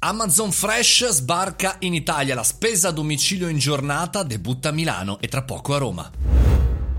Amazon Fresh sbarca in Italia, la spesa a domicilio in giornata debutta a Milano e tra poco a Roma.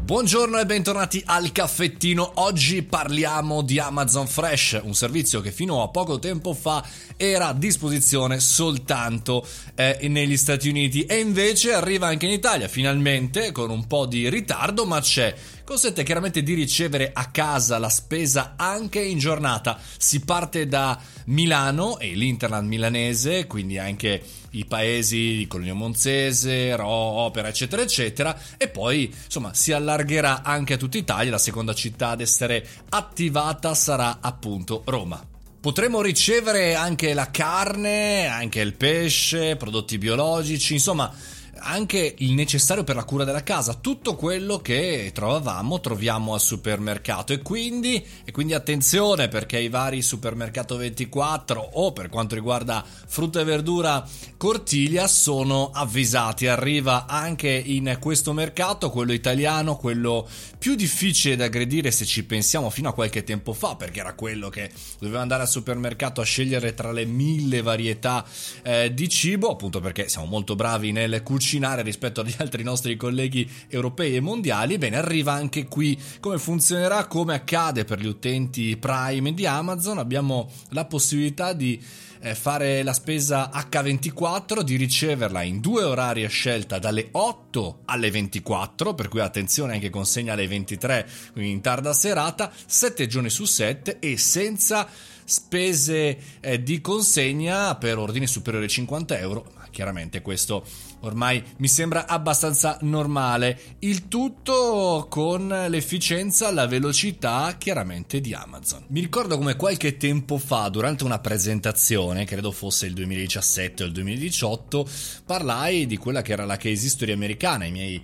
Buongiorno e bentornati al caffettino. Oggi parliamo di Amazon Fresh, un servizio che fino a poco tempo fa era a disposizione soltanto eh, negli Stati Uniti e invece arriva anche in Italia, finalmente con un po' di ritardo, ma c'è consente chiaramente di ricevere a casa la spesa anche in giornata. Si parte da Milano e l'Interland milanese, quindi anche i paesi di Cologno Monzese, Ro, Opera, eccetera, eccetera, e poi insomma si allargherà anche a tutta Italia. La seconda città ad essere attivata sarà appunto Roma. Potremo ricevere anche la carne, anche il pesce, prodotti biologici, insomma anche il necessario per la cura della casa, tutto quello che trovavamo troviamo al supermercato. E quindi, e quindi attenzione perché i vari supermercato 24 o per quanto riguarda frutta e verdura Cortiglia sono avvisati, arriva anche in questo mercato, quello italiano, quello più difficile da aggredire se ci pensiamo fino a qualche tempo fa perché era quello che doveva andare al supermercato a scegliere tra le mille varietà eh, di cibo appunto perché siamo molto bravi nel cucinare cucinare rispetto agli altri nostri colleghi europei e mondiali, bene, arriva anche qui. Come funzionerà, come accade per gli utenti Prime di Amazon, abbiamo la possibilità di eh, fare la spesa H24, di riceverla in due orari a scelta dalle 8 alle 24, per cui attenzione anche consegna alle 23, quindi in tarda serata, 7 giorni su 7 e senza spese eh, di consegna per ordini superiori ai 50 euro chiaramente questo ormai mi sembra abbastanza normale. Il tutto con l'efficienza, la velocità chiaramente di Amazon. Mi ricordo come qualche tempo fa, durante una presentazione, credo fosse il 2017 o il 2018, parlai di quella che era la case history americana. I miei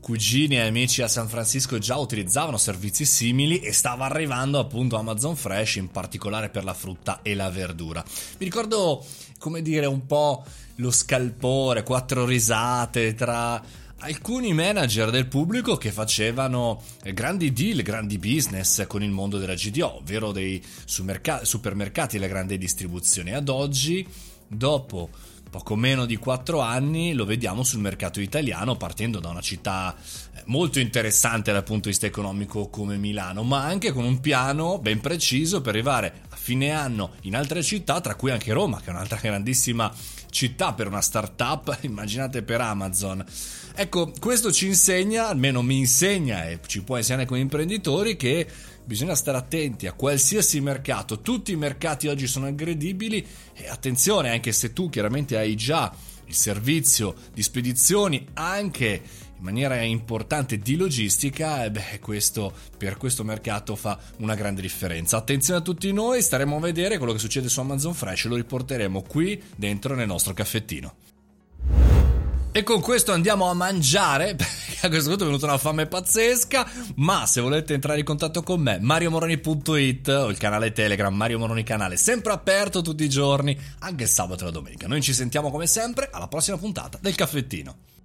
cugini e amici a San Francisco già utilizzavano servizi simili e stava arrivando appunto Amazon Fresh in particolare per la frutta e la verdura. Mi ricordo come dire un po' lo scalpore, quattro risate tra alcuni manager del pubblico che facevano grandi deal, grandi business con il mondo della GDO, ovvero dei supermercati e la grande distribuzione. Ad oggi, dopo poco meno di 4 anni lo vediamo sul mercato italiano partendo da una città eh, molto interessante dal punto di vista economico come Milano, ma anche con un piano ben preciso per arrivare a fine anno in altre città, tra cui anche Roma, che è un'altra grandissima città per una startup, immaginate per Amazon. Ecco, questo ci insegna, almeno mi insegna e ci può insegnare come imprenditori che bisogna stare attenti a qualsiasi mercato, tutti i mercati oggi sono aggredibili e attenzione anche se tu chiaramente hai già il servizio di spedizioni anche in maniera importante di logistica, e beh, questo per questo mercato fa una grande differenza. Attenzione a tutti noi, staremo a vedere quello che succede su Amazon Fresh e lo riporteremo qui dentro nel nostro caffettino. E con questo andiamo a mangiare, a questo punto è venuta una fame pazzesca, ma se volete entrare in contatto con me, mariomoroni.it o il canale Telegram Mario Moroni Canale, sempre aperto tutti i giorni, anche sabato e la domenica. Noi ci sentiamo come sempre alla prossima puntata del caffettino.